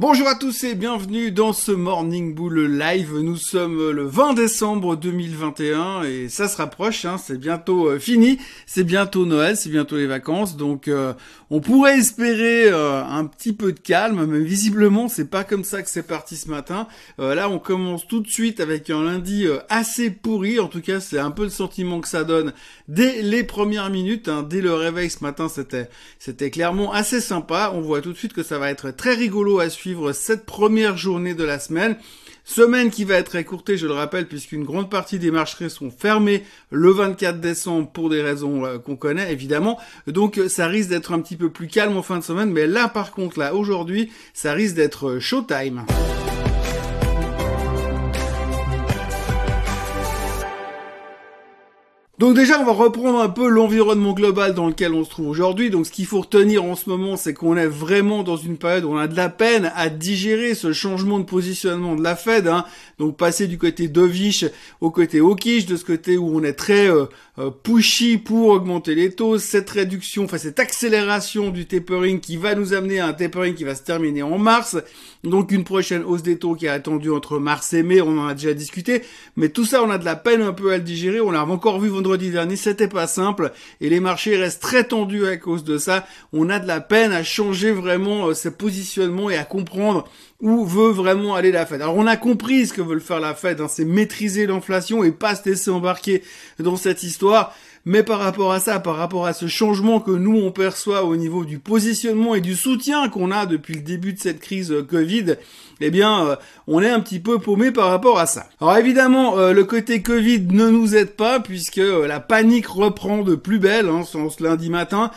Bonjour à tous et bienvenue dans ce Morning Bull Live. Nous sommes le 20 décembre 2021 et ça se rapproche, hein, c'est bientôt euh, fini, c'est bientôt Noël, c'est bientôt les vacances, donc euh, on pourrait espérer euh, un petit peu de calme, mais visiblement c'est pas comme ça que c'est parti ce matin. là on commence tout de suite avec un lundi assez pourri, en tout cas c'est un peu le sentiment que ça donne dès les premières minutes, hein. dès le réveil ce matin c'était c'était clairement assez sympa. On voit tout de suite que ça va être très rigolo à suivre cette première journée de la semaine. Semaine qui va être écourtée, je le rappelle, puisqu'une grande partie des marchés sont fermés le 24 décembre pour des raisons euh, qu'on connaît évidemment. Donc euh, ça risque d'être un petit peu plus calme en fin de semaine, mais là par contre, là aujourd'hui, ça risque d'être euh, showtime. Donc déjà, on va reprendre un peu l'environnement global dans lequel on se trouve aujourd'hui. Donc ce qu'il faut retenir en ce moment, c'est qu'on est vraiment dans une période où on a de la peine à digérer ce changement de positionnement de la Fed. Hein. Donc passer du côté dovish au côté hawkish, de ce côté où on est très euh, euh, pushy pour augmenter les taux, cette réduction, enfin cette accélération du tapering qui va nous amener à un tapering qui va se terminer en mars. Donc une prochaine hausse des taux qui est attendue entre mars et mai, on en a déjà discuté. Mais tout ça, on a de la peine un peu à le digérer. On l'a encore vu vendredi dernier, c'était pas simple et les marchés restent très tendus à cause de ça. On a de la peine à changer vraiment euh, ses positionnements et à comprendre où veut vraiment aller la Fed. Alors on a compris ce que veut faire la Fed, hein, c'est maîtriser l'inflation et pas se laisser embarquer dans cette histoire. Mais par rapport à ça, par rapport à ce changement que nous on perçoit au niveau du positionnement et du soutien qu'on a depuis le début de cette crise euh, Covid, eh bien, euh, on est un petit peu paumé par rapport à ça. Alors évidemment, euh, le côté Covid ne nous aide pas puisque la panique reprend de plus belle hein, ce lundi matin.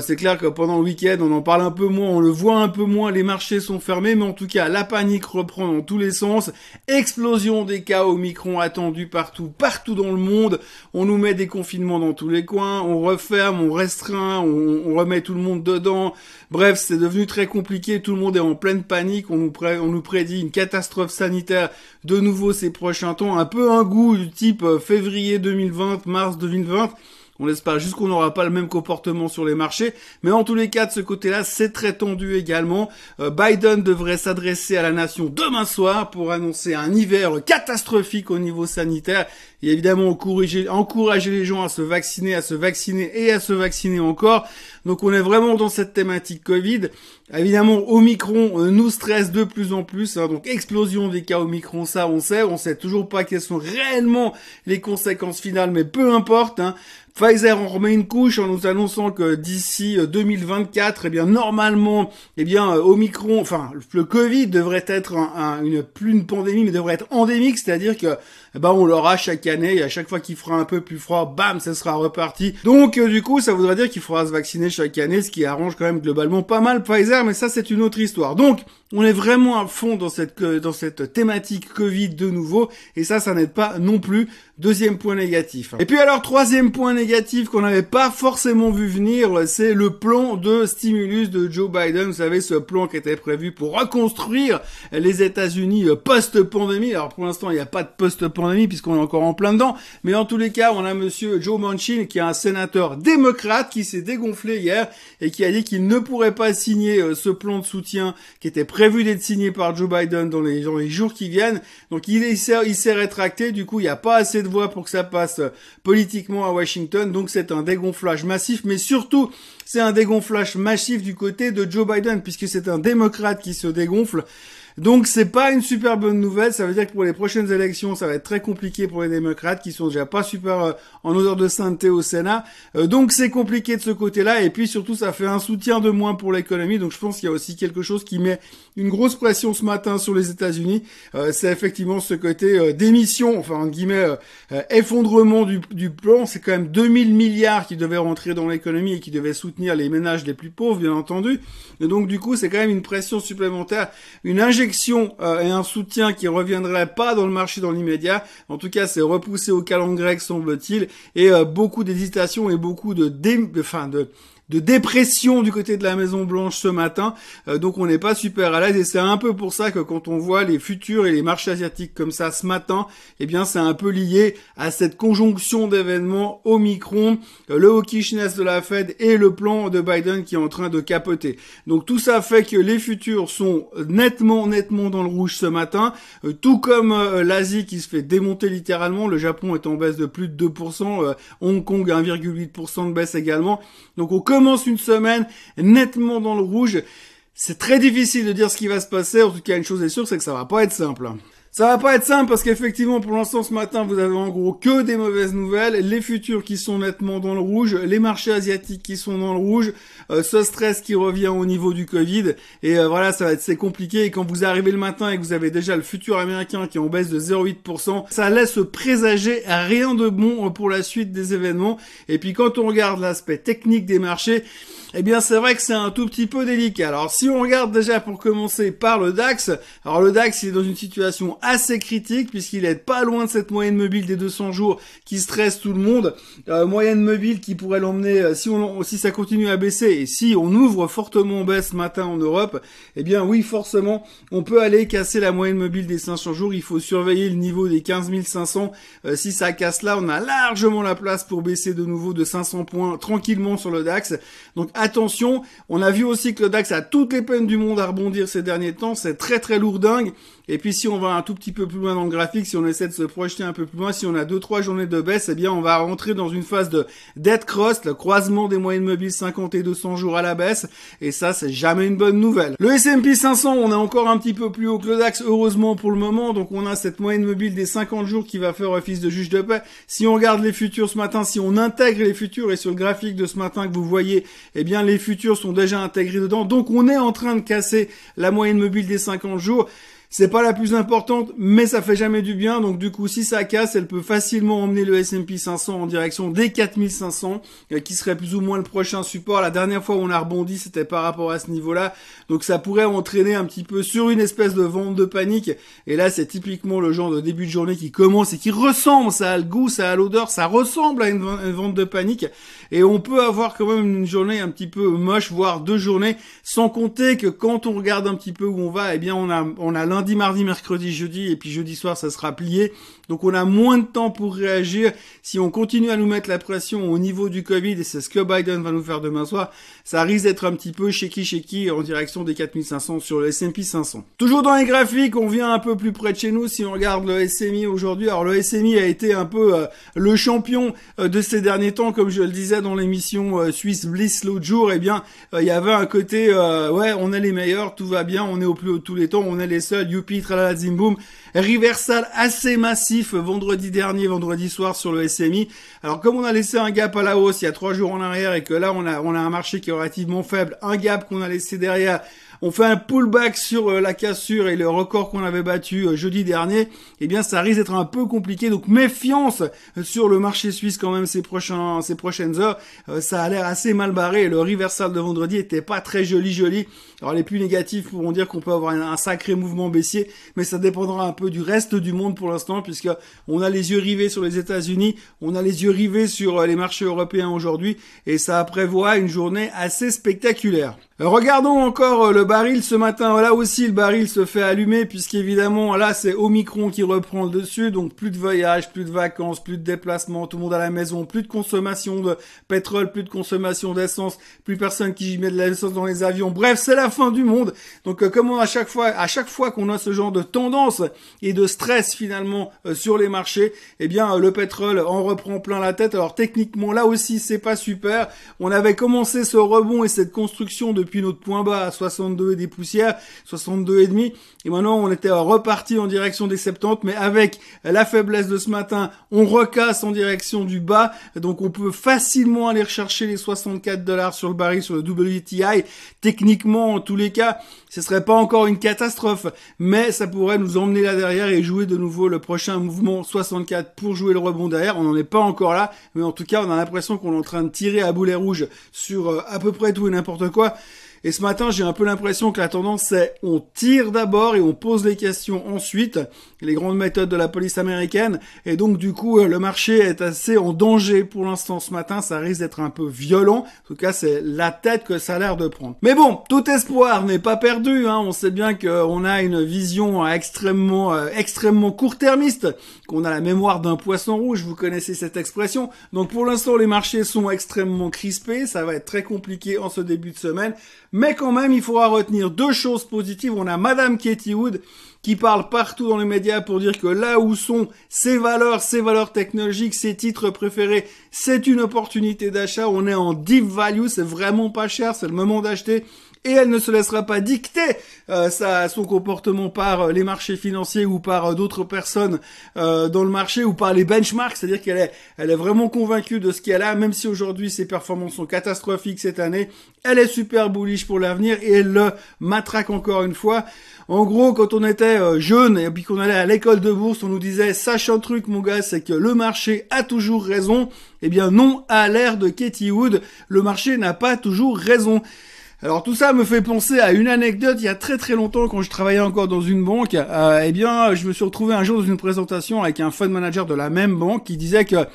c'est clair que pendant le week-end, on en parle un peu moins, on le voit un peu moins, les marchés sont fermés, mais en tout cas, la panique reprend dans tous les sens. Explosion des cas Omicron attendus partout, partout dans le monde. On nous met des confinements dans tous les coins, on referme, on restreint, on, remet tout le monde dedans. Bref, c'est devenu très compliqué, tout le monde est en pleine panique, on nous, on nous prédit une catastrophe sanitaire de nouveau ces prochains temps, un peu un goût du type euh, février 2020, mars 2020. On espère juste qu'on n'aura pas le même comportement sur les marchés. Mais en tous les cas, de ce côté-là, c'est très tendu également. Euh, Biden devrait s'adresser à la nation demain soir pour annoncer un hiver catastrophique au niveau sanitaire. Et évidemment, encourager, encourager les gens à se vacciner, à se vacciner et à se vacciner encore. Donc on est vraiment dans cette thématique Covid. Évidemment, Omicron euh, nous stresse de plus en plus. Hein. donc explosion des cas Omicron, ça on sait. On sait toujours pas quelles sont réellement les conséquences finales, mais peu importe. Hein. Pfizer en remet une couche en nous annonçant que d'ici 2024, euh, eh bien normalement, eh bien euh, Omicron, enfin le Covid devrait être un, une plus une pandémie, mais devrait être endémique, c'est-à-dire que ben on l'aura chaque année et à chaque fois qu'il fera un peu plus froid, bam, ça sera reparti. Donc euh, du coup, ça voudrait dire qu'il faudra se vacciner chaque année, ce qui arrange quand même globalement pas mal Pfizer, mais ça c'est une autre histoire. Donc on est vraiment à fond dans cette dans cette thématique Covid de nouveau et ça ça n'aide pas non plus. Deuxième point négatif. Et puis alors troisième point négatif qu'on n'avait pas forcément vu venir, c'est le plan de stimulus de Joe Biden. Vous savez ce plan qui était prévu pour reconstruire les États-Unis post-pandémie. Alors pour l'instant il n'y a pas de post-pandémie puisqu'on est encore en plein dedans, mais en tous les cas on a Monsieur Joe Manchin qui est un sénateur démocrate qui s'est dégonflé hier et qui a dit qu'il ne pourrait pas signer euh, ce plan de soutien qui était prévu d'être signé par Joe Biden dans les, dans les jours qui viennent. Donc il, il s'est rétracté, du coup il n'y a pas assez de voix pour que ça passe euh, politiquement à Washington, donc c'est un dégonflage massif, mais surtout c'est un dégonflage massif du côté de Joe Biden, puisque c'est un démocrate qui se dégonfle. Donc c'est pas une super bonne nouvelle. Ça veut dire que pour les prochaines élections, ça va être très compliqué pour les démocrates qui sont déjà pas super euh, en odeur de sainteté au Sénat. Euh, donc c'est compliqué de ce côté-là. Et puis surtout, ça fait un soutien de moins pour l'économie. Donc je pense qu'il y a aussi quelque chose qui met une grosse pression ce matin sur les États-Unis. Euh, c'est effectivement ce côté démission, enfin en guillemets effondrement du, du plan. C'est quand même 2000 milliards qui devaient rentrer dans l'économie et qui devaient soutenir les ménages les plus pauvres, bien entendu. Et donc du coup, c'est quand même une pression supplémentaire, une injection euh, et un soutien qui reviendrait pas dans le marché dans l'immédiat. En tout cas, c'est repoussé au calendrier grec, semble-t-il, et euh, beaucoup d'hésitation et beaucoup de, dé... enfin de de dépression du côté de la Maison Blanche ce matin. Euh, donc on n'est pas super à l'aise et c'est un peu pour ça que quand on voit les futurs et les marchés asiatiques comme ça ce matin, eh bien c'est un peu lié à cette conjonction d'événements Omicron, euh, le hawkishness de la Fed et le plan de Biden qui est en train de capoter. Donc tout ça fait que les futurs sont nettement nettement dans le rouge ce matin, euh, tout comme l'Asie qui se fait démonter littéralement, le Japon est en baisse de plus de 2%, Hong Kong 1,8% de baisse également. Donc on commence une semaine nettement dans le rouge. C'est très difficile de dire ce qui va se passer. En tout cas, une chose est sûre, c'est que ça va pas être simple. Ça va pas être simple parce qu'effectivement, pour l'instant, ce matin, vous avez en gros que des mauvaises nouvelles. Les futurs qui sont nettement dans le rouge, les marchés asiatiques qui sont dans le rouge, euh, ce stress qui revient au niveau du Covid. Et euh, voilà, ça va être c'est compliqué. Et quand vous arrivez le matin et que vous avez déjà le futur américain qui est en baisse de 0,8%, ça laisse présager rien de bon pour la suite des événements. Et puis quand on regarde l'aspect technique des marchés, eh bien c'est vrai que c'est un tout petit peu délicat. Alors si on regarde déjà pour commencer par le DAX, alors le DAX il est dans une situation assez critique puisqu'il est pas loin de cette moyenne mobile des 200 jours qui stresse tout le monde. Euh, moyenne mobile qui pourrait l'emmener, euh, si, on, si ça continue à baisser et si on ouvre fortement en baisse ce matin en Europe, eh bien oui forcément on peut aller casser la moyenne mobile des 500 jours. Il faut surveiller le niveau des 15 500. Euh, si ça casse là, on a largement la place pour baisser de nouveau de 500 points tranquillement sur le DAX. Donc attention, on a vu aussi que le DAX a toutes les peines du monde à rebondir ces derniers temps, c'est très très lourdingue. Et puis si on va un tout petit peu plus loin dans le graphique, si on essaie de se projeter un peu plus loin, si on a deux trois journées de baisse, eh bien on va rentrer dans une phase de dead cross, le croisement des moyennes mobiles 50 et 200 jours à la baisse. Et ça, c'est jamais une bonne nouvelle. Le S&P 500, on est encore un petit peu plus haut que le heureusement pour le moment. Donc on a cette moyenne mobile des 50 jours qui va faire office de juge de paix. Si on regarde les futurs ce matin, si on intègre les futurs et sur le graphique de ce matin que vous voyez, eh bien les futurs sont déjà intégrés dedans. Donc on est en train de casser la moyenne mobile des 50 jours. C'est pas la plus importante, mais ça fait jamais du bien. Donc du coup, si ça casse, elle peut facilement emmener le S&P 500 en direction des 4500, euh, qui serait plus ou moins le prochain support. La dernière fois où on a rebondi, c'était par rapport à ce niveau-là. Donc ça pourrait entraîner un petit peu sur une espèce de vente de panique. Et là, c'est typiquement le genre de début de journée qui commence et qui ressemble, ça a le goût, ça a l'odeur, ça ressemble à une, vente de panique. Et on peut avoir quand même une journée un petit peu moche, voire deux journées, sans compter que quand on regarde un petit peu où on va, eh bien on a on a lundi, mardi, mercredi, jeudi, et puis jeudi soir, ça sera plié. Donc on a moins de temps pour réagir. Si on continue à nous mettre la pression au niveau du Covid, et c'est ce que Biden va nous faire demain soir, ça risque d'être un petit peu shaky shaky en direction des 4500 sur le S&P 500. Toujours dans les graphiques, on vient un peu plus près de chez nous si on regarde le SMI aujourd'hui. Alors le SMI a été un peu euh, le champion euh, de ces derniers temps, comme je le disais dans l'émission euh, Suisse Bliss l'autre jour. Eh bien, il y avait un côté, ouais, on est les meilleurs, tout va bien, on est au plus haut de tous les temps, on est les seuls, youpi, tralala, zimboum. Reversal assez massif vendredi dernier, vendredi soir sur le SMI. Alors comme on a laissé un gap à la hausse il y a trois jours en arrière et que là on a, on a un marché qui est relativement faible, un gap qu'on a laissé derrière, on fait un pullback sur euh, la cassure et le record qu'on avait battu euh, jeudi dernier, eh bien ça risque d'être un peu compliqué. Donc méfiance sur le marché suisse quand même ces prochains ces prochaines heures. Euh, ça a l'air assez mal barré. Le reversal de vendredi était pas très joli joli. Alors les plus négatifs pourront dire qu'on peut avoir un, sacré mouvement baissier, mais ça dépendra un peu du reste du monde pour l'instant puisque on a les yeux rivés sur les États-Unis, on a les yeux rivés sur les marchés européens aujourd'hui et ça prévoit une journée assez spectaculaire. Regardons encore le baril ce matin. Là aussi, le baril se fait allumer puisqu'évidemment, là, c'est Omicron qui reprend le dessus. Donc, plus de voyages, plus de vacances, plus de déplacements, tout le monde à la maison, plus de consommation de pétrole, plus de consommation d'essence, plus personne qui met de l'essence dans les avions. Bref, c'est la fin du monde. Donc, euh, comme on à chaque fois, à chaque fois qu'on a ce genre de tendance et de stress finalement euh, sur les marchés, eh bien, euh, le pétrole en reprend plein la tête. Alors, techniquement, là aussi, c'est pas super. On avait commencé ce rebond et cette construction depuis notre point bas à 62 et des poussières, 62 et demi. Et maintenant, on était reparti en direction des 70, mais avec la faiblesse de ce matin, on recasse en direction du bas. Donc, on peut facilement aller rechercher les 64 dollars sur le baril sur le WTI. Techniquement, en tous les cas, ce serait pas encore une catastrophe, mais ça pourrait nous emmener là derrière et jouer de nouveau le prochain mouvement 64 pour jouer le rebond derrière. On n'en est pas encore là, mais en tout cas, on a l'impression qu'on est en train de tirer à boulet rouge sur euh, à peu près tout et n'importe quoi. Et ce matin, j'ai un peu l'impression que la tendance c'est on tire d'abord et on pose les questions ensuite, les grandes méthodes de la police américaine. Et donc du coup, euh, le marché est assez en danger pour l'instant ce matin. Ça risque d'être un peu violent. En tout cas, c'est la tête que ça a l'air de prendre. Mais bon, tout espoir n'est pas perdu. Hein. On sait bien qu'on a une vision extrêmement, euh, extrêmement court-termiste, qu'on a la mémoire d'un poisson rouge. Vous connaissez cette expression. Donc pour l'instant, les marchés sont extrêmement crispés. Ça va être très compliqué en ce début de semaine. Mais quand même, il faudra retenir deux choses positives. On a Madame Katie Wood qui parle partout dans les médias pour dire que là où sont ses valeurs, ses valeurs technologiques, ses titres préférés, c'est une opportunité d'achat. On est en deep value, c'est vraiment pas cher, c'est le moment d'acheter et elle ne se laissera pas dicter euh, son comportement par euh, les marchés financiers ou par euh, d'autres personnes euh, dans le marché ou par les benchmarks, c'est-à-dire qu'elle est, elle est vraiment convaincue de ce qu'elle a, même si aujourd'hui ses performances sont catastrophiques cette année, elle est super bullish pour l'avenir et elle le matraque encore une fois. En gros, quand on était jeune et puis qu'on allait à l'école de bourse, on nous disait sache un truc mon gars, c'est que le marché a toujours raison. Eh bien non, à l'ère de Katie Wood, le marché n'a pas toujours raison. Alors tout ça me fait penser à une anecdote il y a très très longtemps quand je travaillais encore dans une banque. Euh, eh bien, je me suis retrouvé un jour dans une présentation avec un fund manager de la même banque qui disait que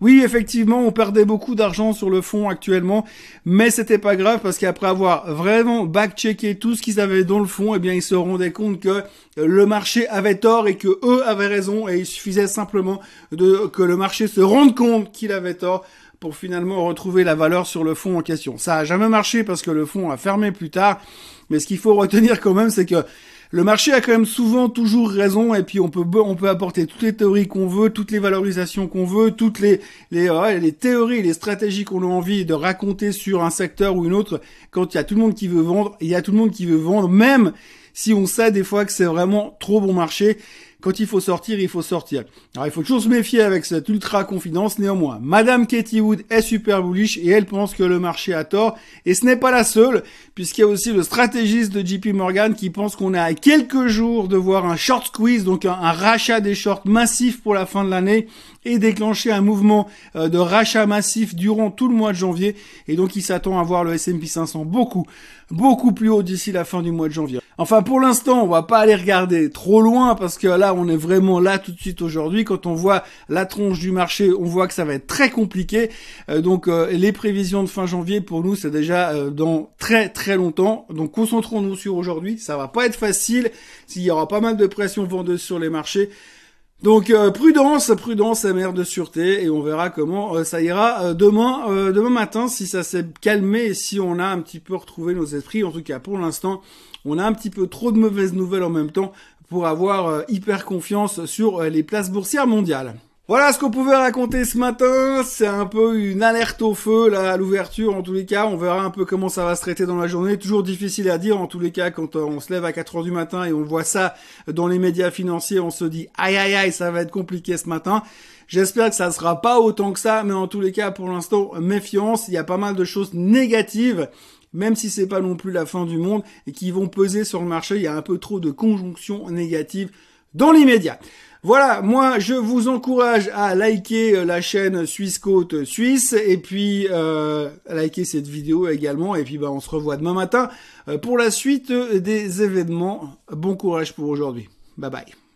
oui, effectivement, on perdait beaucoup d'argent sur le fonds actuellement, mais c'était pas grave parce qu'après avoir vraiment back-checké tout ce qu'ils avaient dans le fond, eh bien, ils se rendaient compte que le marché avait tort et que eux avaient raison et il suffisait simplement de que le marché se rende compte qu'il avait tort pour finalement retrouver la valeur sur le fonds en question. Ça a jamais marché parce que le fonds a fermé plus tard, mais ce qu'il faut retenir quand même, c'est que le marché a quand même souvent toujours raison et puis on peut on peut apporter toutes les théories qu'on veut, toutes les valorisations qu'on veut, toutes les les les théories, les stratégies qu'on a envie de raconter sur un secteur ou une autre. Quand il y a tout le monde qui veut vendre, il y a tout le monde qui veut vendre, même si on sait des fois que c'est vraiment trop bon marché quand il faut sortir, il faut sortir. Alors il faut toujours se méfier avec cette ultra confidence néanmoins. Madame Katie Wood est super bullish et elle pense que le marché a tort. Et ce n'est pas la seule, puisqu'il y a aussi le stratégiste de JP Morgan qui pense qu'on est à quelques jours de voir un short squeeze, donc un, rachat des shorts massif pour la fin de l'année et déclencher un mouvement euh, de rachat massif durant tout le mois de janvier. Et donc il s'attend à voir le S&P 500 beaucoup, beaucoup plus haut d'ici la fin du mois de janvier. Enfin, pour l'instant, on va pas aller regarder trop loin parce que là, on est vraiment là tout de suite aujourd'hui. Quand on voit la tronche du marché, on voit que ça va être très compliqué. Euh, donc, euh, les prévisions de fin janvier pour nous, c'est déjà euh, dans très très longtemps. Donc, concentrons-nous sur aujourd'hui. Ça va pas être facile. S'il y aura pas mal de pression vendeuse sur les marchés. Donc prudence, prudence et mère de sûreté et on verra comment ça ira demain demain matin si ça s'est calmé et si on a un petit peu retrouvé nos esprits. En tout cas pour l'instant, on a un petit peu trop de mauvaises nouvelles en même temps pour avoir euh, hyper confiance sur euh, les places boursières mondiales. Voilà ce qu'on pouvait raconter ce matin. C'est un peu une alerte au feu là à l'ouverture. En tous les cas, on verra un peu comment ça va se traiter dans la journée. Toujours difficile à dire en tous les cas quand euh, on se lève à 4 heures du matin et on voit ça dans les médias financiers. On se dit aïe aïe aïe, ça va être compliqué ce matin. J'espère que ça sera pas autant que ça, mais en tous les cas, pour l'instant, méfiance. Il y a pas mal de choses négatives même si c'est pas non plus la fin du monde et qui vont peser sur le marché. Il y a un peu trop de conjonctions négatives dans l'immédiat. Voilà, moi je vous encourage à liker euh, la chaîne Suisse Côte Suisse et puis euh, liker cette vidéo également et puis bah, on se revoit demain matin euh, pour la suite des événements. Bon courage pour aujourd'hui. Bye bye.